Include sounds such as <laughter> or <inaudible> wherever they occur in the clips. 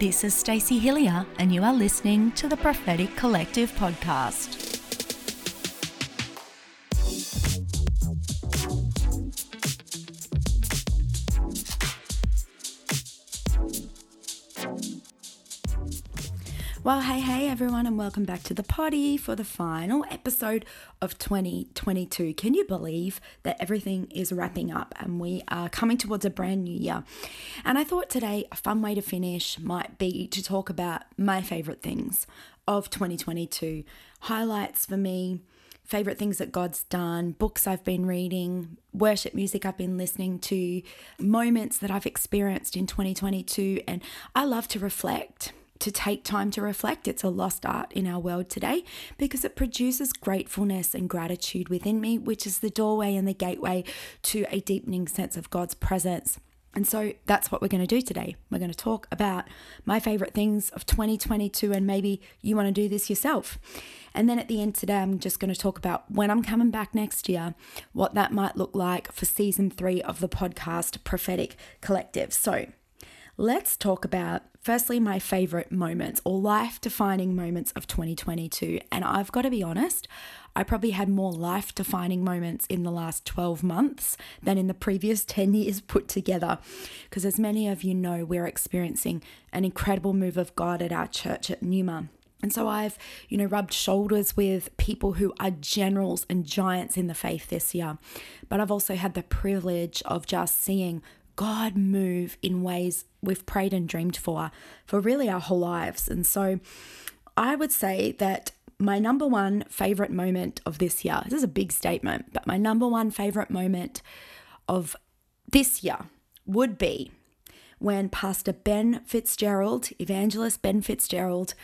This is Stacey Hilliar, and you are listening to the Prophetic Collective podcast. Well, hey, hey, everyone, and welcome back to the potty for the final episode of 2022. Can you believe that everything is wrapping up and we are coming towards a brand new year? And I thought today a fun way to finish might be to talk about my favorite things of 2022, highlights for me. Favorite things that God's done, books I've been reading, worship music I've been listening to, moments that I've experienced in 2022. And I love to reflect to take time to reflect. It's a lost art in our world today because it produces gratefulness and gratitude within me, which is the doorway and the gateway to a deepening sense of God's presence. And so that's what we're going to do today. We're going to talk about my favorite things of 2022, and maybe you want to do this yourself. And then at the end today, I'm just going to talk about when I'm coming back next year, what that might look like for season three of the podcast Prophetic Collective. So let's talk about firstly my favorite moments or life defining moments of 2022. And I've got to be honest, I probably had more life defining moments in the last 12 months than in the previous 10 years put together. Because as many of you know, we're experiencing an incredible move of God at our church at Neuma. And so I've, you know, rubbed shoulders with people who are generals and giants in the faith this year. But I've also had the privilege of just seeing God move in ways we've prayed and dreamed for for really our whole lives. And so I would say that my number one favorite moment of this year, this is a big statement, but my number one favorite moment of this year would be when Pastor Ben Fitzgerald, evangelist Ben Fitzgerald,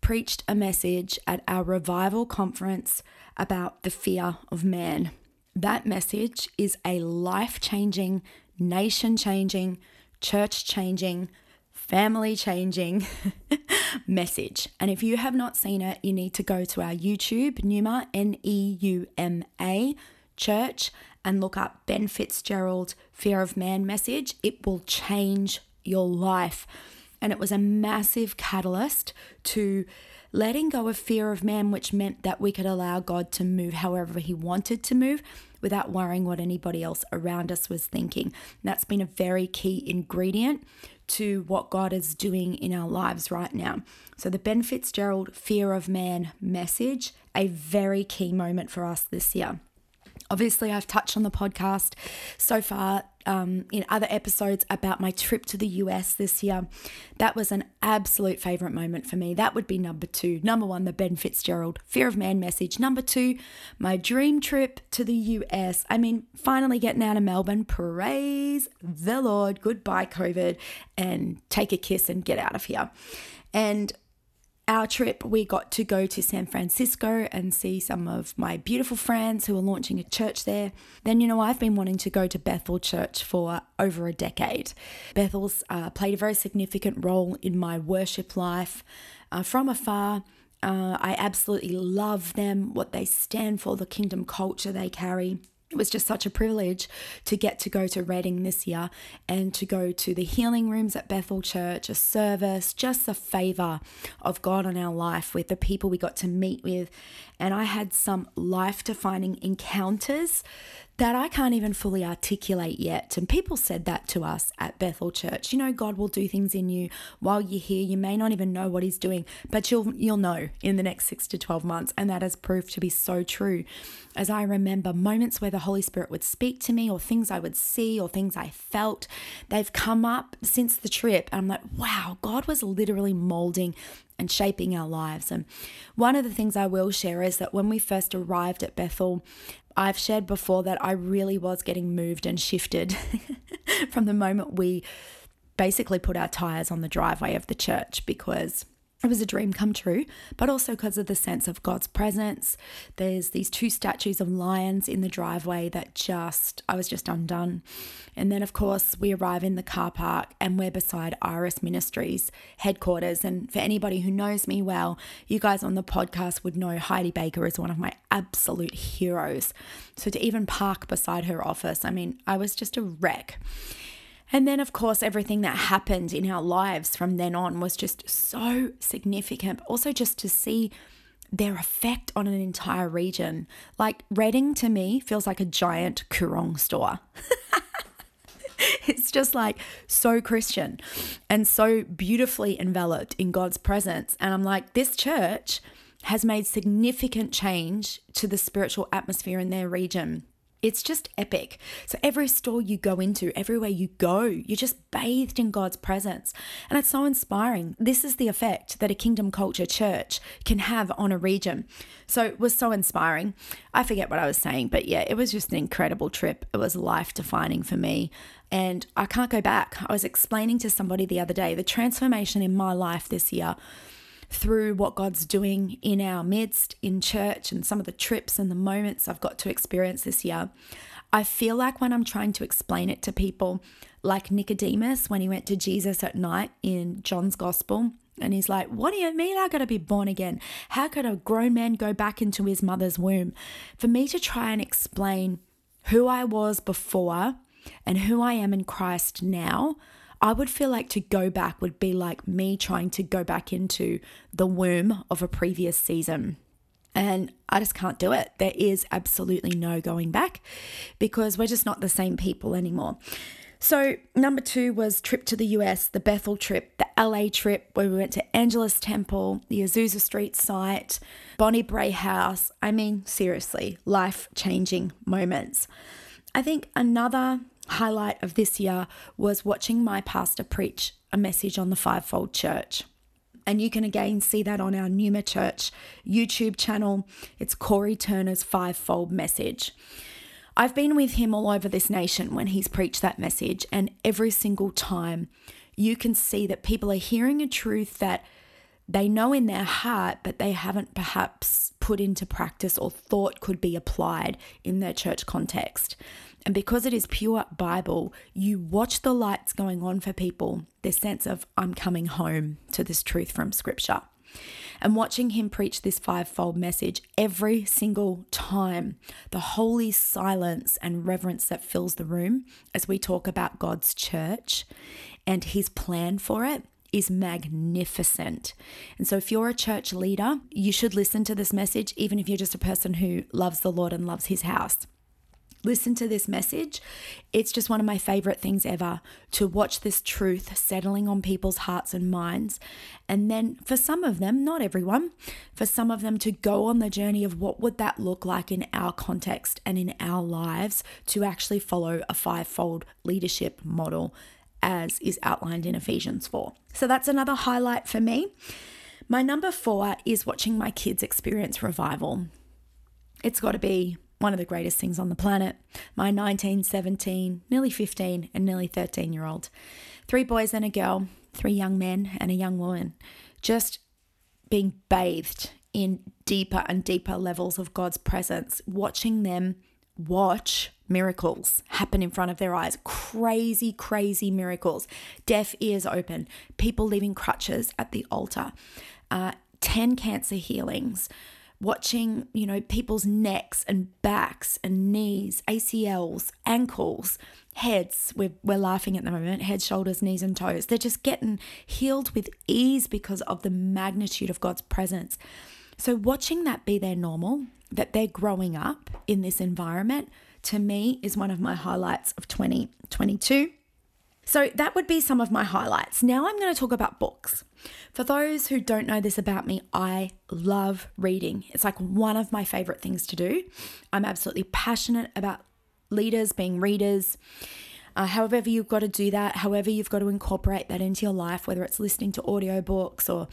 preached a message at our revival conference about the fear of man. That message is a life changing nation changing, church changing, family changing <laughs> message. And if you have not seen it, you need to go to our YouTube, Neuma, N E U M A, church, and look up Ben Fitzgerald Fear of Man message. It will change your life. And it was a massive catalyst to letting go of fear of man, which meant that we could allow God to move however He wanted to move without worrying what anybody else around us was thinking. And that's been a very key ingredient to what God is doing in our lives right now. So, the Ben Fitzgerald Fear of Man message, a very key moment for us this year. Obviously, I've touched on the podcast so far um, in other episodes about my trip to the US this year. That was an absolute favorite moment for me. That would be number two. Number one, the Ben Fitzgerald Fear of Man message. Number two, my dream trip to the US. I mean, finally getting out of Melbourne. Praise the Lord. Goodbye, COVID, and take a kiss and get out of here. And our trip, we got to go to San Francisco and see some of my beautiful friends who are launching a church there. Then, you know, I've been wanting to go to Bethel Church for over a decade. Bethel's uh, played a very significant role in my worship life uh, from afar. Uh, I absolutely love them, what they stand for, the kingdom culture they carry it was just such a privilege to get to go to Redding this year and to go to the healing rooms at Bethel Church, a service, just a favor of God on our life with the people we got to meet with. And I had some life defining encounters that I can't even fully articulate yet. And people said that to us at Bethel Church. You know, God will do things in you while you're here. You may not even know what He's doing, but you'll you'll know in the next six to twelve months. And that has proved to be so true. As I remember moments where the Holy Spirit would speak to me, or things I would see, or things I felt, they've come up since the trip. And I'm like, wow, God was literally molding and shaping our lives. And one of the things I will share is that when we first arrived at Bethel, I've shared before that I really was getting moved and shifted <laughs> from the moment we basically put our tires on the driveway of the church because it was a dream come true, but also because of the sense of God's presence. There's these two statues of lions in the driveway that just, I was just undone. And then, of course, we arrive in the car park and we're beside Iris Ministries headquarters. And for anybody who knows me well, you guys on the podcast would know Heidi Baker is one of my absolute heroes. So to even park beside her office, I mean, I was just a wreck. And then, of course, everything that happened in our lives from then on was just so significant. Also, just to see their effect on an entire region. Like, Redding to me feels like a giant Koorong store. <laughs> it's just like so Christian and so beautifully enveloped in God's presence. And I'm like, this church has made significant change to the spiritual atmosphere in their region. It's just epic. So, every store you go into, everywhere you go, you're just bathed in God's presence. And it's so inspiring. This is the effect that a kingdom culture church can have on a region. So, it was so inspiring. I forget what I was saying, but yeah, it was just an incredible trip. It was life defining for me. And I can't go back. I was explaining to somebody the other day the transformation in my life this year through what God's doing in our midst in church and some of the trips and the moments I've got to experience this year. I feel like when I'm trying to explain it to people, like Nicodemus when he went to Jesus at night in John's Gospel, and he's like, What do you mean I got to be born again? How could a grown man go back into his mother's womb? For me to try and explain who I was before and who I am in Christ now, I would feel like to go back would be like me trying to go back into the womb of a previous season. And I just can't do it. There is absolutely no going back because we're just not the same people anymore. So, number two was trip to the US, the Bethel trip, the LA trip, where we went to Angelus Temple, the Azusa Street site, Bonnie Brae House. I mean, seriously, life changing moments. I think another highlight of this year was watching my pastor preach a message on the fivefold church. And you can again see that on our Neuma Church YouTube channel. It's Corey Turner's fivefold message. I've been with him all over this nation when he's preached that message, and every single time you can see that people are hearing a truth that they know in their heart, but they haven't perhaps put into practice or thought could be applied in their church context. And because it is pure Bible, you watch the lights going on for people, this sense of, I'm coming home to this truth from Scripture. And watching him preach this fivefold message every single time, the holy silence and reverence that fills the room as we talk about God's church and his plan for it is magnificent. And so, if you're a church leader, you should listen to this message, even if you're just a person who loves the Lord and loves his house listen to this message. It's just one of my favorite things ever to watch this truth settling on people's hearts and minds. And then for some of them, not everyone, for some of them to go on the journey of what would that look like in our context and in our lives to actually follow a fivefold leadership model as is outlined in Ephesians 4. So that's another highlight for me. My number 4 is watching my kids experience revival. It's got to be one of the greatest things on the planet. My 19, 17, nearly 15, and nearly 13 year old. Three boys and a girl, three young men and a young woman, just being bathed in deeper and deeper levels of God's presence, watching them watch miracles happen in front of their eyes. Crazy, crazy miracles. Deaf ears open, people leaving crutches at the altar, uh, 10 cancer healings watching, you know, people's necks and backs and knees, ACLs, ankles, heads. We're, we're laughing at the moment head, shoulders, knees, and toes. They're just getting healed with ease because of the magnitude of God's presence. So, watching that be their normal, that they're growing up in this environment, to me is one of my highlights of 2022. So, that would be some of my highlights. Now, I'm going to talk about books. For those who don't know this about me, I love reading. It's like one of my favorite things to do. I'm absolutely passionate about leaders being readers. Uh, however, you've got to do that, however, you've got to incorporate that into your life, whether it's listening to audiobooks or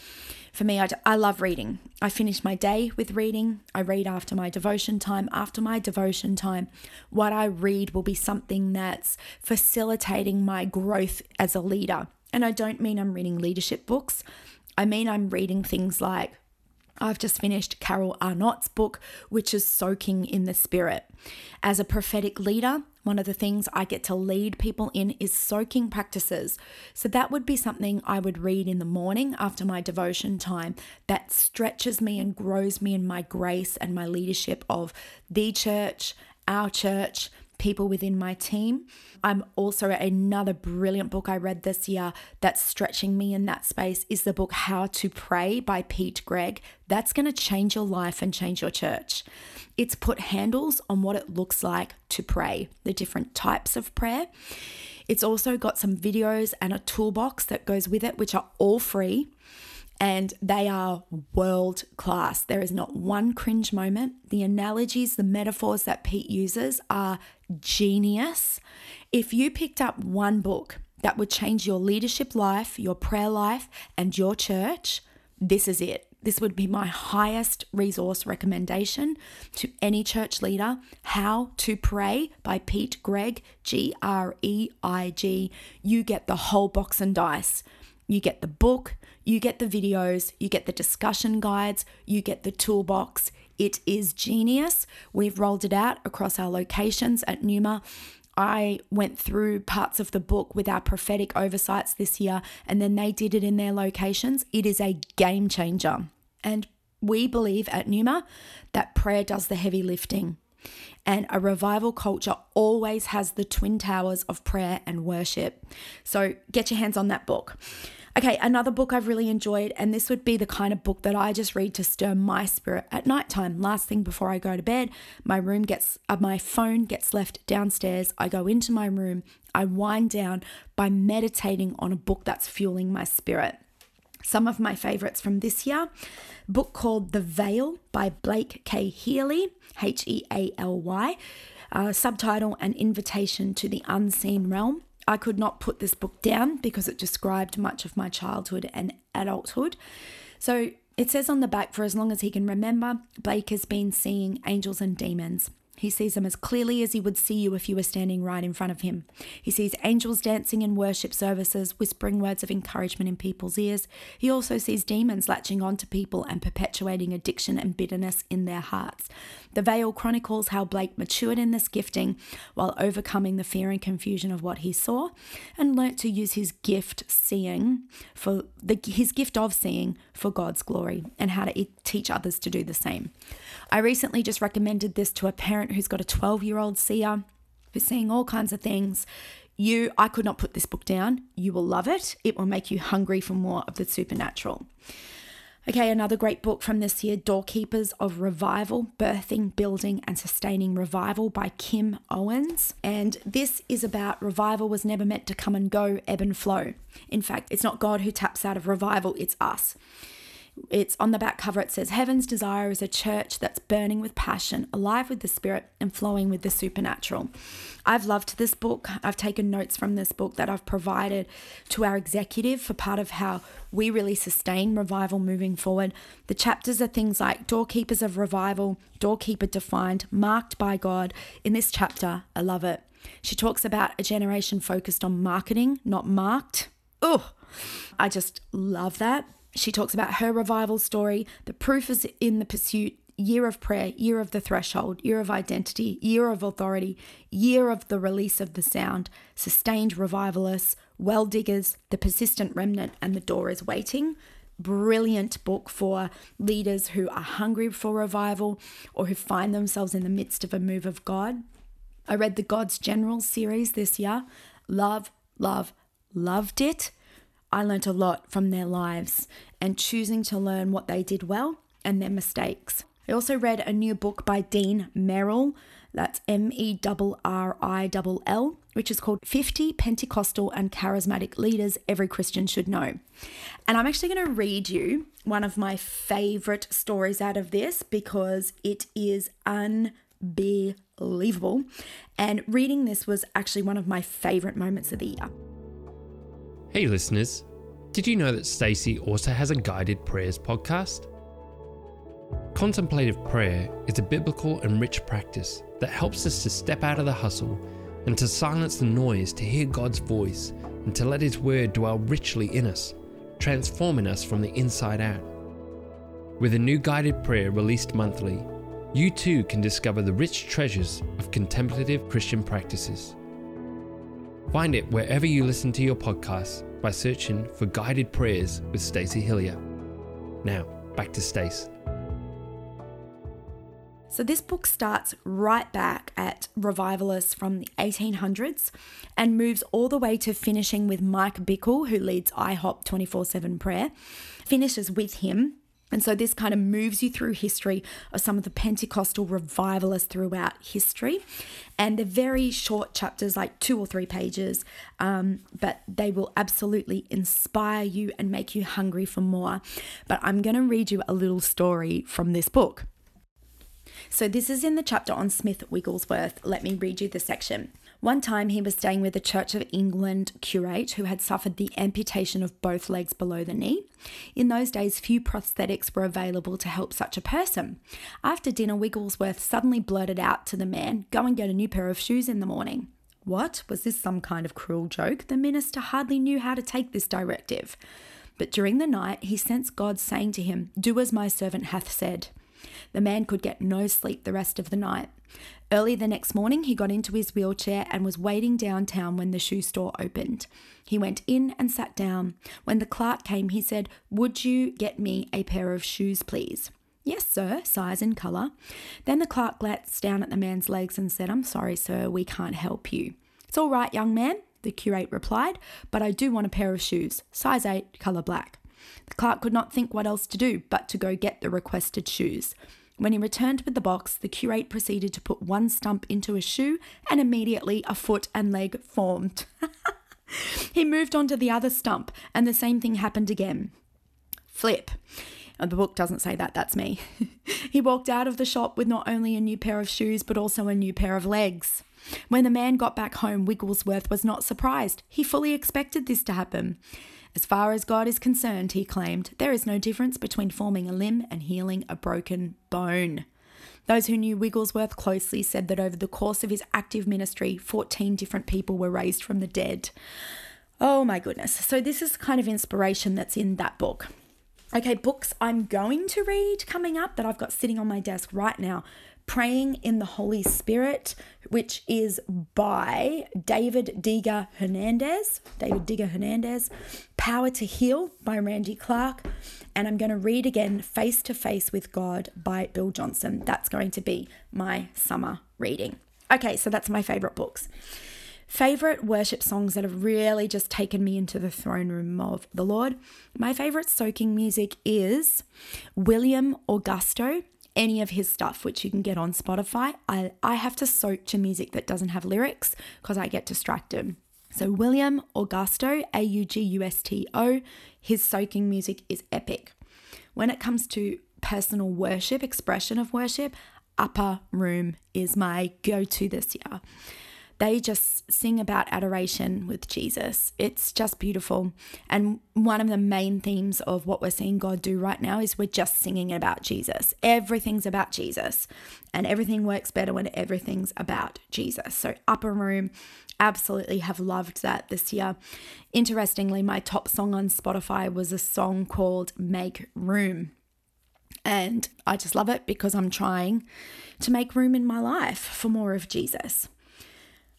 for me, I, I love reading. I finish my day with reading. I read after my devotion time. After my devotion time, what I read will be something that's facilitating my growth as a leader. And I don't mean I'm reading leadership books, I mean I'm reading things like I've just finished Carol Arnott's book, which is Soaking in the Spirit. As a prophetic leader, one of the things I get to lead people in is soaking practices. So that would be something I would read in the morning after my devotion time that stretches me and grows me in my grace and my leadership of the church, our church, people within my team. I'm also another brilliant book I read this year that's stretching me in that space is the book How to Pray by Pete Greig. That's going to change your life and change your church. It's put handles on what it looks like to pray, the different types of prayer. It's also got some videos and a toolbox that goes with it, which are all free and they are world class. There is not one cringe moment. The analogies, the metaphors that Pete uses are genius. If you picked up one book that would change your leadership life, your prayer life, and your church, this is it. This would be my highest resource recommendation to any church leader How to Pray by Pete Greig, G R E I G. You get the whole box and dice. You get the book, you get the videos, you get the discussion guides, you get the toolbox. It is genius. We've rolled it out across our locations at Neuma. I went through parts of the book with our prophetic oversights this year, and then they did it in their locations. It is a game changer. And we believe at Neuma that prayer does the heavy lifting. And a revival culture always has the twin towers of prayer and worship. So get your hands on that book. Okay, another book I've really enjoyed, and this would be the kind of book that I just read to stir my spirit at nighttime. Last thing before I go to bed, my room gets, uh, my phone gets left downstairs. I go into my room, I wind down by meditating on a book that's fueling my spirit. Some of my favorites from this year book called The Veil by Blake K. Healy, H E A L Y, uh, subtitle An Invitation to the Unseen Realm. I could not put this book down because it described much of my childhood and adulthood. So it says on the back, for as long as he can remember, Blake has been seeing angels and demons. He sees them as clearly as he would see you if you were standing right in front of him. He sees angels dancing in worship services, whispering words of encouragement in people's ears. He also sees demons latching onto people and perpetuating addiction and bitterness in their hearts. The Veil chronicles how Blake matured in this gifting while overcoming the fear and confusion of what he saw and learnt to use his gift seeing for the, his gift of seeing for God's glory and how to teach others to do the same. I recently just recommended this to a parent who's got a 12 year old seer who's seeing all kinds of things. You, I could not put this book down. You will love it. It will make you hungry for more of the supernatural. Okay, another great book from this year Doorkeepers of Revival Birthing, Building, and Sustaining Revival by Kim Owens. And this is about revival was never meant to come and go, ebb and flow. In fact, it's not God who taps out of revival, it's us. It's on the back cover, it says, Heaven's desire is a church that's burning with passion, alive with the spirit, and flowing with the supernatural. I've loved this book. I've taken notes from this book that I've provided to our executive for part of how we really sustain revival moving forward. The chapters are things like doorkeepers of revival, doorkeeper defined, marked by God. In this chapter, I love it. She talks about a generation focused on marketing, not marked. Oh, I just love that. She talks about her revival story. The proof is in the pursuit year of prayer, year of the threshold, year of identity, year of authority, year of the release of the sound, sustained revivalists, well diggers, the persistent remnant, and the door is waiting. Brilliant book for leaders who are hungry for revival or who find themselves in the midst of a move of God. I read the God's Generals series this year. Love, love, loved it. I learnt a lot from their lives and choosing to learn what they did well and their mistakes. I also read a new book by Dean Merrill, that's M E R R I L L, which is called 50 Pentecostal and Charismatic Leaders Every Christian Should Know. And I'm actually going to read you one of my favorite stories out of this because it is unbelievable. And reading this was actually one of my favorite moments of the year. Hey listeners, did you know that Stacey also has a guided prayers podcast? Contemplative prayer is a biblical and rich practice that helps us to step out of the hustle and to silence the noise to hear God's voice and to let His word dwell richly in us, transforming us from the inside out. With a new guided prayer released monthly, you too can discover the rich treasures of contemplative Christian practices. Find it wherever you listen to your podcasts by searching for Guided Prayers with Stacey Hilliar. Now, back to Stace. So, this book starts right back at revivalists from the 1800s and moves all the way to finishing with Mike Bickle, who leads IHOP 24 7 prayer, finishes with him. And so, this kind of moves you through history of some of the Pentecostal revivalists throughout history. And they're very short chapters, like two or three pages, um, but they will absolutely inspire you and make you hungry for more. But I'm going to read you a little story from this book. So, this is in the chapter on Smith Wigglesworth. Let me read you the section. One time he was staying with a Church of England curate who had suffered the amputation of both legs below the knee. In those days, few prosthetics were available to help such a person. After dinner, Wigglesworth suddenly blurted out to the man, Go and get a new pair of shoes in the morning. What? Was this some kind of cruel joke? The minister hardly knew how to take this directive. But during the night, he sensed God saying to him, Do as my servant hath said. The man could get no sleep the rest of the night. Early the next morning, he got into his wheelchair and was waiting downtown when the shoe store opened. He went in and sat down. When the clerk came, he said, Would you get me a pair of shoes, please? Yes, sir, size and colour. Then the clerk glanced down at the man's legs and said, I'm sorry, sir, we can't help you. It's all right, young man, the curate replied, but I do want a pair of shoes, size 8, colour black. The clerk could not think what else to do but to go get the requested shoes. When he returned with the box, the curate proceeded to put one stump into a shoe, and immediately a foot and leg formed. <laughs> he moved on to the other stump, and the same thing happened again. Flip. Oh, the book doesn't say that, that's me. <laughs> he walked out of the shop with not only a new pair of shoes, but also a new pair of legs. When the man got back home, Wigglesworth was not surprised. He fully expected this to happen. As far as God is concerned, he claimed, there is no difference between forming a limb and healing a broken bone. Those who knew Wigglesworth closely said that over the course of his active ministry, 14 different people were raised from the dead. Oh my goodness. So, this is the kind of inspiration that's in that book. Okay, books I'm going to read coming up that I've got sitting on my desk right now Praying in the Holy Spirit, which is by David Diga Hernandez. David Diga Hernandez. Power to Heal by Randy Clark. And I'm going to read again Face to Face with God by Bill Johnson. That's going to be my summer reading. Okay, so that's my favorite books. Favorite worship songs that have really just taken me into the throne room of the Lord. My favorite soaking music is William Augusto any of his stuff, which you can get on Spotify. I, I have to soak to music that doesn't have lyrics because I get distracted. So, William Augusto, A U G U S T O, his soaking music is epic. When it comes to personal worship, expression of worship, Upper Room is my go to this year they just sing about adoration with Jesus. It's just beautiful. And one of the main themes of what we're seeing God do right now is we're just singing about Jesus. Everything's about Jesus, and everything works better when everything's about Jesus. So, Upper Room, absolutely have loved that this year. Interestingly, my top song on Spotify was a song called Make Room. And I just love it because I'm trying to make room in my life for more of Jesus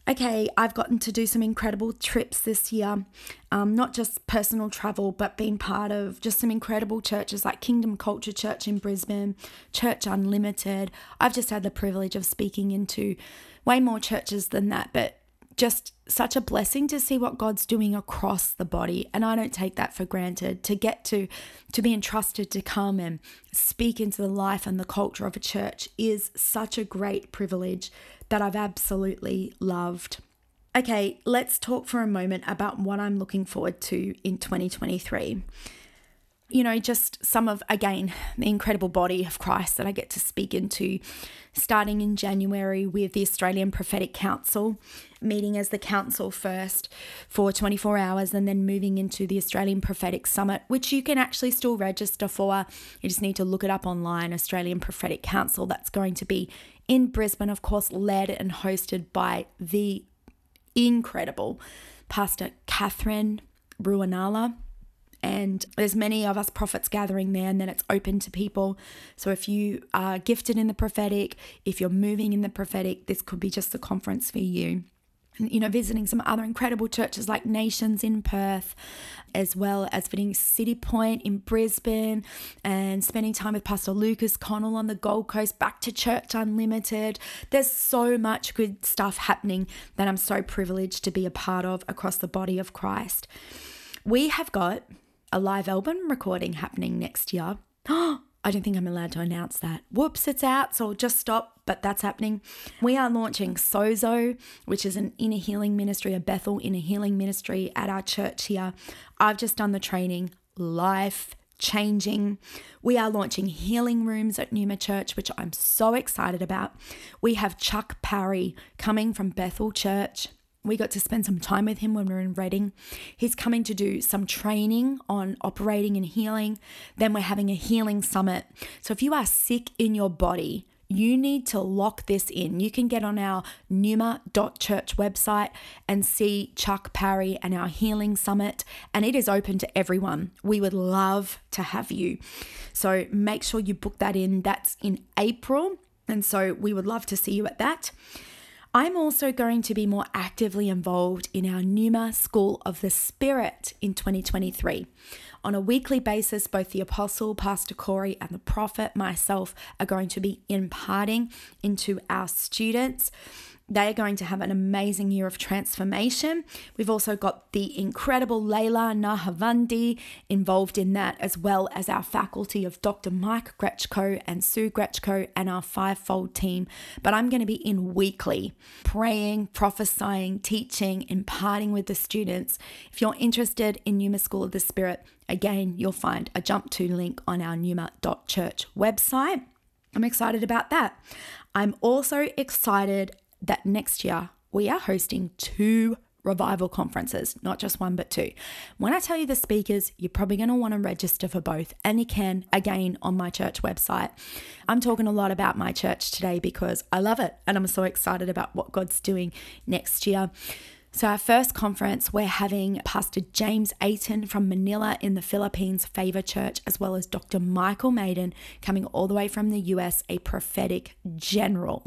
okay, I've gotten to do some incredible trips this year, um, not just personal travel, but being part of just some incredible churches like Kingdom Culture Church in Brisbane, Church Unlimited. I've just had the privilege of speaking into way more churches than that, but just such a blessing to see what God's doing across the body. And I don't take that for granted. To get to to be entrusted to come and speak into the life and the culture of a church is such a great privilege that I've absolutely loved. Okay, let's talk for a moment about what I'm looking forward to in 2023. You know, just some of, again, the incredible body of Christ that I get to speak into, starting in January with the Australian Prophetic Council, meeting as the council first for 24 hours, and then moving into the Australian Prophetic Summit, which you can actually still register for. You just need to look it up online Australian Prophetic Council. That's going to be in Brisbane, of course, led and hosted by the incredible Pastor Catherine Ruonala. And there's many of us prophets gathering there, and then it's open to people. So if you are gifted in the prophetic, if you're moving in the prophetic, this could be just the conference for you. You know, visiting some other incredible churches like Nations in Perth, as well as visiting City Point in Brisbane and spending time with Pastor Lucas Connell on the Gold Coast, back to Church Unlimited. There's so much good stuff happening that I'm so privileged to be a part of across the body of Christ. We have got a live album recording happening next year. <gasps> Oh, I don't think I'm allowed to announce that. Whoops, it's out, so I'll just stop, but that's happening. We are launching Sozo, which is an inner healing ministry, a Bethel inner healing ministry at our church here. I've just done the training, life changing. We are launching healing rooms at Neuma Church, which I'm so excited about. We have Chuck Parry coming from Bethel Church we got to spend some time with him when we were in Redding. He's coming to do some training on operating and healing. Then we're having a healing summit. So if you are sick in your body, you need to lock this in. You can get on our neuma.church website and see Chuck Parry and our healing summit, and it is open to everyone. We would love to have you. So make sure you book that in. That's in April, and so we would love to see you at that. I'm also going to be more actively involved in our Neuma School of the Spirit in 2023. On a weekly basis, both the Apostle, Pastor Corey, and the Prophet, myself, are going to be imparting into our students they are going to have an amazing year of transformation. We've also got the incredible Layla Nahavandi involved in that, as well as our faculty of Dr. Mike Gretchko and Sue Gretchko and our fivefold team. But I'm going to be in weekly, praying, prophesying, teaching, imparting with the students. If you're interested in Neuma School of the Spirit, again, you'll find a jump to link on our neuma.church website. I'm excited about that. I'm also excited that next year we are hosting two revival conferences, not just one, but two. When I tell you the speakers, you're probably going to want to register for both, and you can again on my church website. I'm talking a lot about my church today because I love it and I'm so excited about what God's doing next year. So, our first conference, we're having Pastor James Ayton from Manila in the Philippines Favor Church, as well as Dr. Michael Maiden coming all the way from the US, a prophetic general,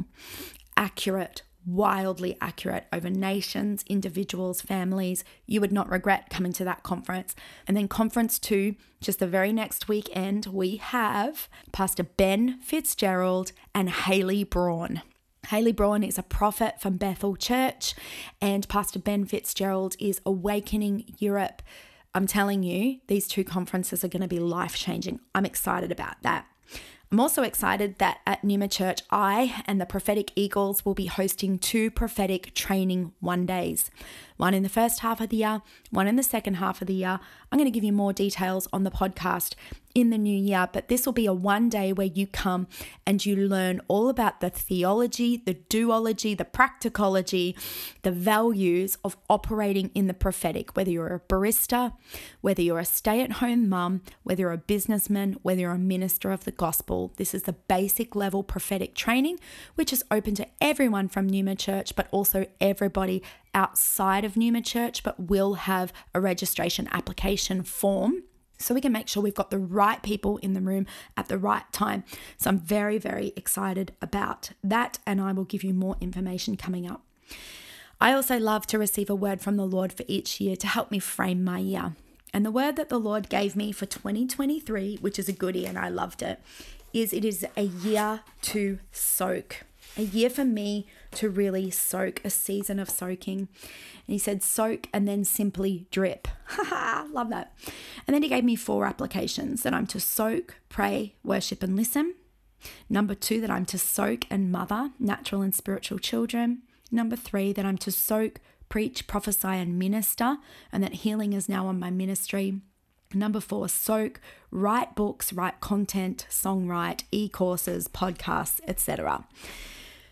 accurate, wildly accurate over nations, individuals, families. You would not regret coming to that conference. And then, conference two, just the very next weekend, we have Pastor Ben Fitzgerald and Haley Braun. Haley Braun is a prophet from Bethel Church, and Pastor Ben Fitzgerald is Awakening Europe. I'm telling you, these two conferences are going to be life changing. I'm excited about that. I'm also excited that at Neuma Church, I and the Prophetic Eagles will be hosting two prophetic training one days one in the first half of the year, one in the second half of the year. I'm going to give you more details on the podcast in the new year, but this will be a one day where you come and you learn all about the theology, the duology, the practicology, the values of operating in the prophetic, whether you're a barista, whether you're a stay at home mum, whether you're a businessman, whether you're a minister of the gospel. This is the basic level prophetic training, which is open to everyone from Neuma Church, but also everybody outside of Neuma Church, but will have a registration application form so we can make sure we've got the right people in the room at the right time. So I'm very, very excited about that, and I will give you more information coming up. I also love to receive a word from the Lord for each year to help me frame my year. And the word that the Lord gave me for 2023, which is a goodie and I loved it, is it is a year to soak. A year for me to really soak, a season of soaking. And he said, soak and then simply drip. <laughs> Love that. And then he gave me four applications that I'm to soak, pray, worship, and listen. Number two, that I'm to soak and mother natural and spiritual children. Number three, that I'm to soak, preach, prophesy, and minister, and that healing is now on my ministry. Number four, soak, write books, write content, songwrite, e courses, podcasts, etc.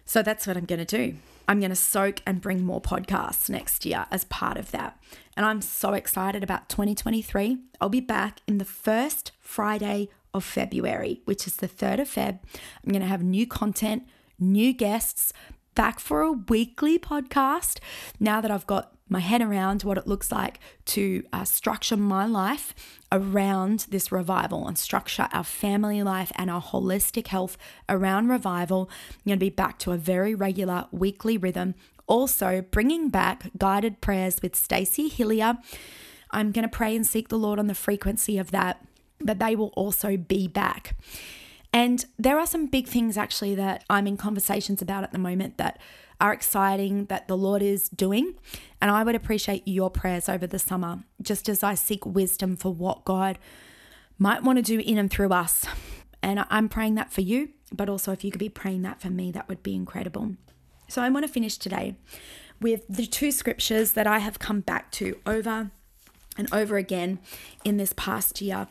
So that's what I'm going to do. I'm going to soak and bring more podcasts next year as part of that. And I'm so excited about 2023. I'll be back in the first Friday of February, which is the 3rd of Feb. I'm going to have new content, new guests, back for a weekly podcast now that I've got my head around what it looks like to uh, structure my life around this revival and structure our family life and our holistic health around revival. I'm going to be back to a very regular weekly rhythm Also, bringing back guided prayers with Stacey Hilliar. I'm going to pray and seek the Lord on the frequency of that, but they will also be back. And there are some big things actually that I'm in conversations about at the moment that are exciting that the Lord is doing. And I would appreciate your prayers over the summer, just as I seek wisdom for what God might want to do in and through us. And I'm praying that for you, but also if you could be praying that for me, that would be incredible. So I want to finish today with the two scriptures that I have come back to over and over again in this past year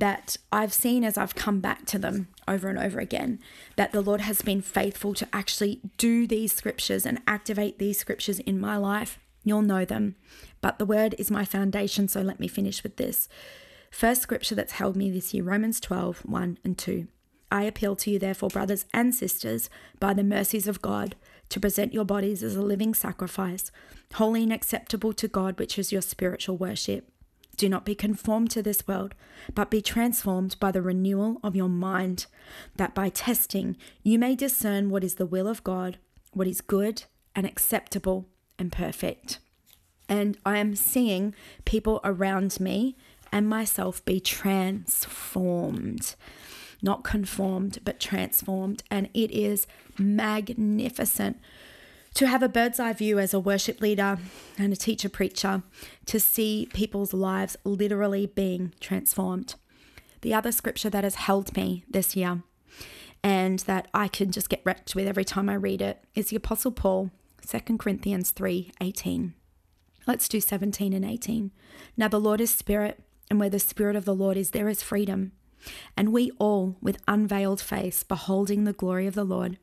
that I've seen as I've come back to them over and over again, that the Lord has been faithful to actually do these scriptures and activate these scriptures in my life. You'll know them, but the word is my foundation, so let me finish with this. First scripture that's held me this year Romans 12 1 and 2. I appeal to you, therefore, brothers and sisters, by the mercies of God, to present your bodies as a living sacrifice, holy and acceptable to God, which is your spiritual worship. Do not be conformed to this world, but be transformed by the renewal of your mind, that by testing you may discern what is the will of God, what is good and acceptable and perfect. And I am seeing people around me and myself be transformed. Not conformed, but transformed. And it is magnificent to have a bird's eye view as a worship leader and a teacher preacher to see people's lives literally being transformed. The other scripture that has held me this year and that I can just get wrecked with every time I read it is the Apostle Paul, 2 Corinthians 3 18. Let's do 17 and 18. Now the Lord is spirit, and where the spirit of the Lord is, there is freedom. And we all, with unveiled face, beholding the glory of the Lord,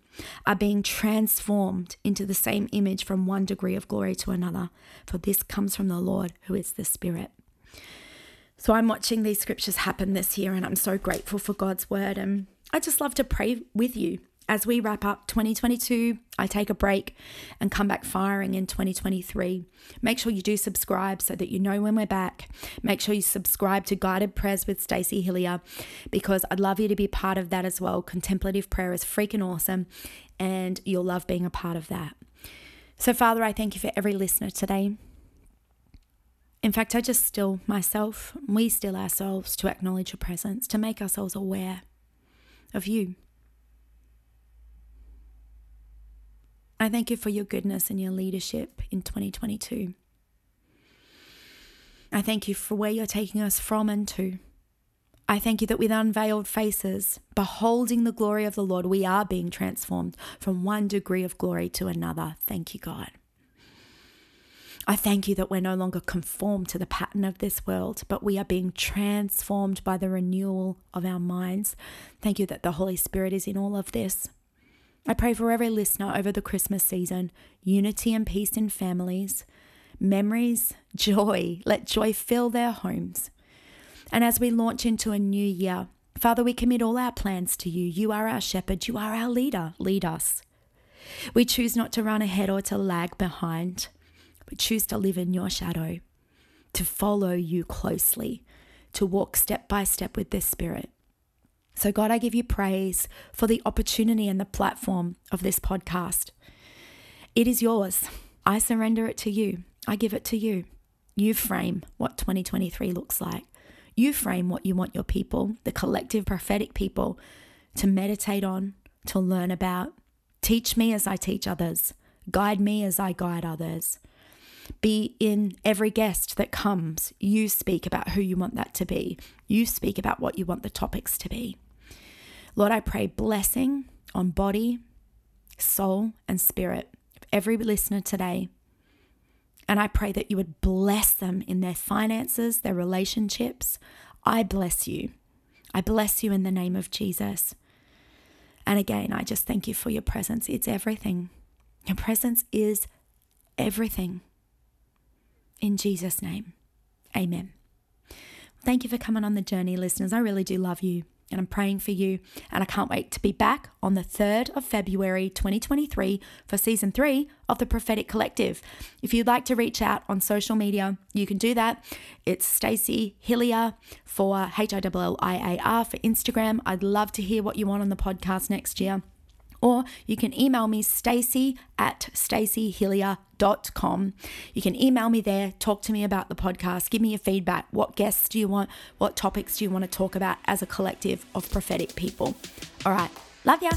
are being transformed into the same image from one degree of glory to another. For this comes from the Lord, who is the Spirit. So I'm watching these scriptures happen this year, and I'm so grateful for God's word. And I just love to pray with you as we wrap up 2022, I take a break and come back firing in 2023. Make sure you do subscribe so that you know when we're back. Make sure you subscribe to Guided Prayers with Stacey Hilliar because I'd love you to be part of that as well. Contemplative prayer is freaking awesome and you'll love being a part of that. So, Father, I thank you for every listener today. In fact, I just still myself, we still ourselves to acknowledge your presence, to make ourselves aware of you I thank you for your goodness and your leadership in 2022. I thank you for where you're taking us from and to. I thank you that with unveiled faces, beholding the glory of the Lord, we are being transformed from one degree of glory to another. Thank you, God. I thank you that we're no longer conformed to the pattern of this world, but we are being transformed by the renewal of our minds. Thank you that the Holy Spirit is in all of this. I pray for every listener over the Christmas season unity and peace in families, memories, <laughs> joy. Let joy fill their homes. And as we launch into a new year, Father, we commit all our plans to you. You are our shepherd, you are our leader. Lead us. We choose not to run ahead or to lag behind, but choose to live in your shadow, to follow you closely, to walk step by step with this Spirit. So, God, I give you praise for the opportunity and the platform of this podcast. It is yours. I surrender it to you. I give it to you. You frame what 2023 looks like. You frame what you want your people, the collective prophetic people, to meditate on, to learn about. Teach me as I teach others. Guide me as I guide others. Be in every guest that comes. You speak about who you want that to be. You speak about what you want the topics to be. Lord, I pray blessing on body, soul, and spirit of every listener today. And I pray that you would bless them in their finances, their relationships. I bless you. I bless you in the name of Jesus. And again, I just thank you for your presence. It's everything. Your presence is everything. In Jesus' name, amen. Thank you for coming on the journey, listeners. I really do love you and I'm praying for you. And I can't wait to be back on the 3rd of February 2023 for season three of the Prophetic Collective. If you'd like to reach out on social media, you can do that. It's Stacey Hilliar for H I L L I A R for Instagram. I'd love to hear what you want on the podcast next year. Or you can email me stacy at staceyhilliar.com. You can email me there, talk to me about the podcast, give me your feedback. What guests do you want? What topics do you want to talk about as a collective of prophetic people? All right, love ya.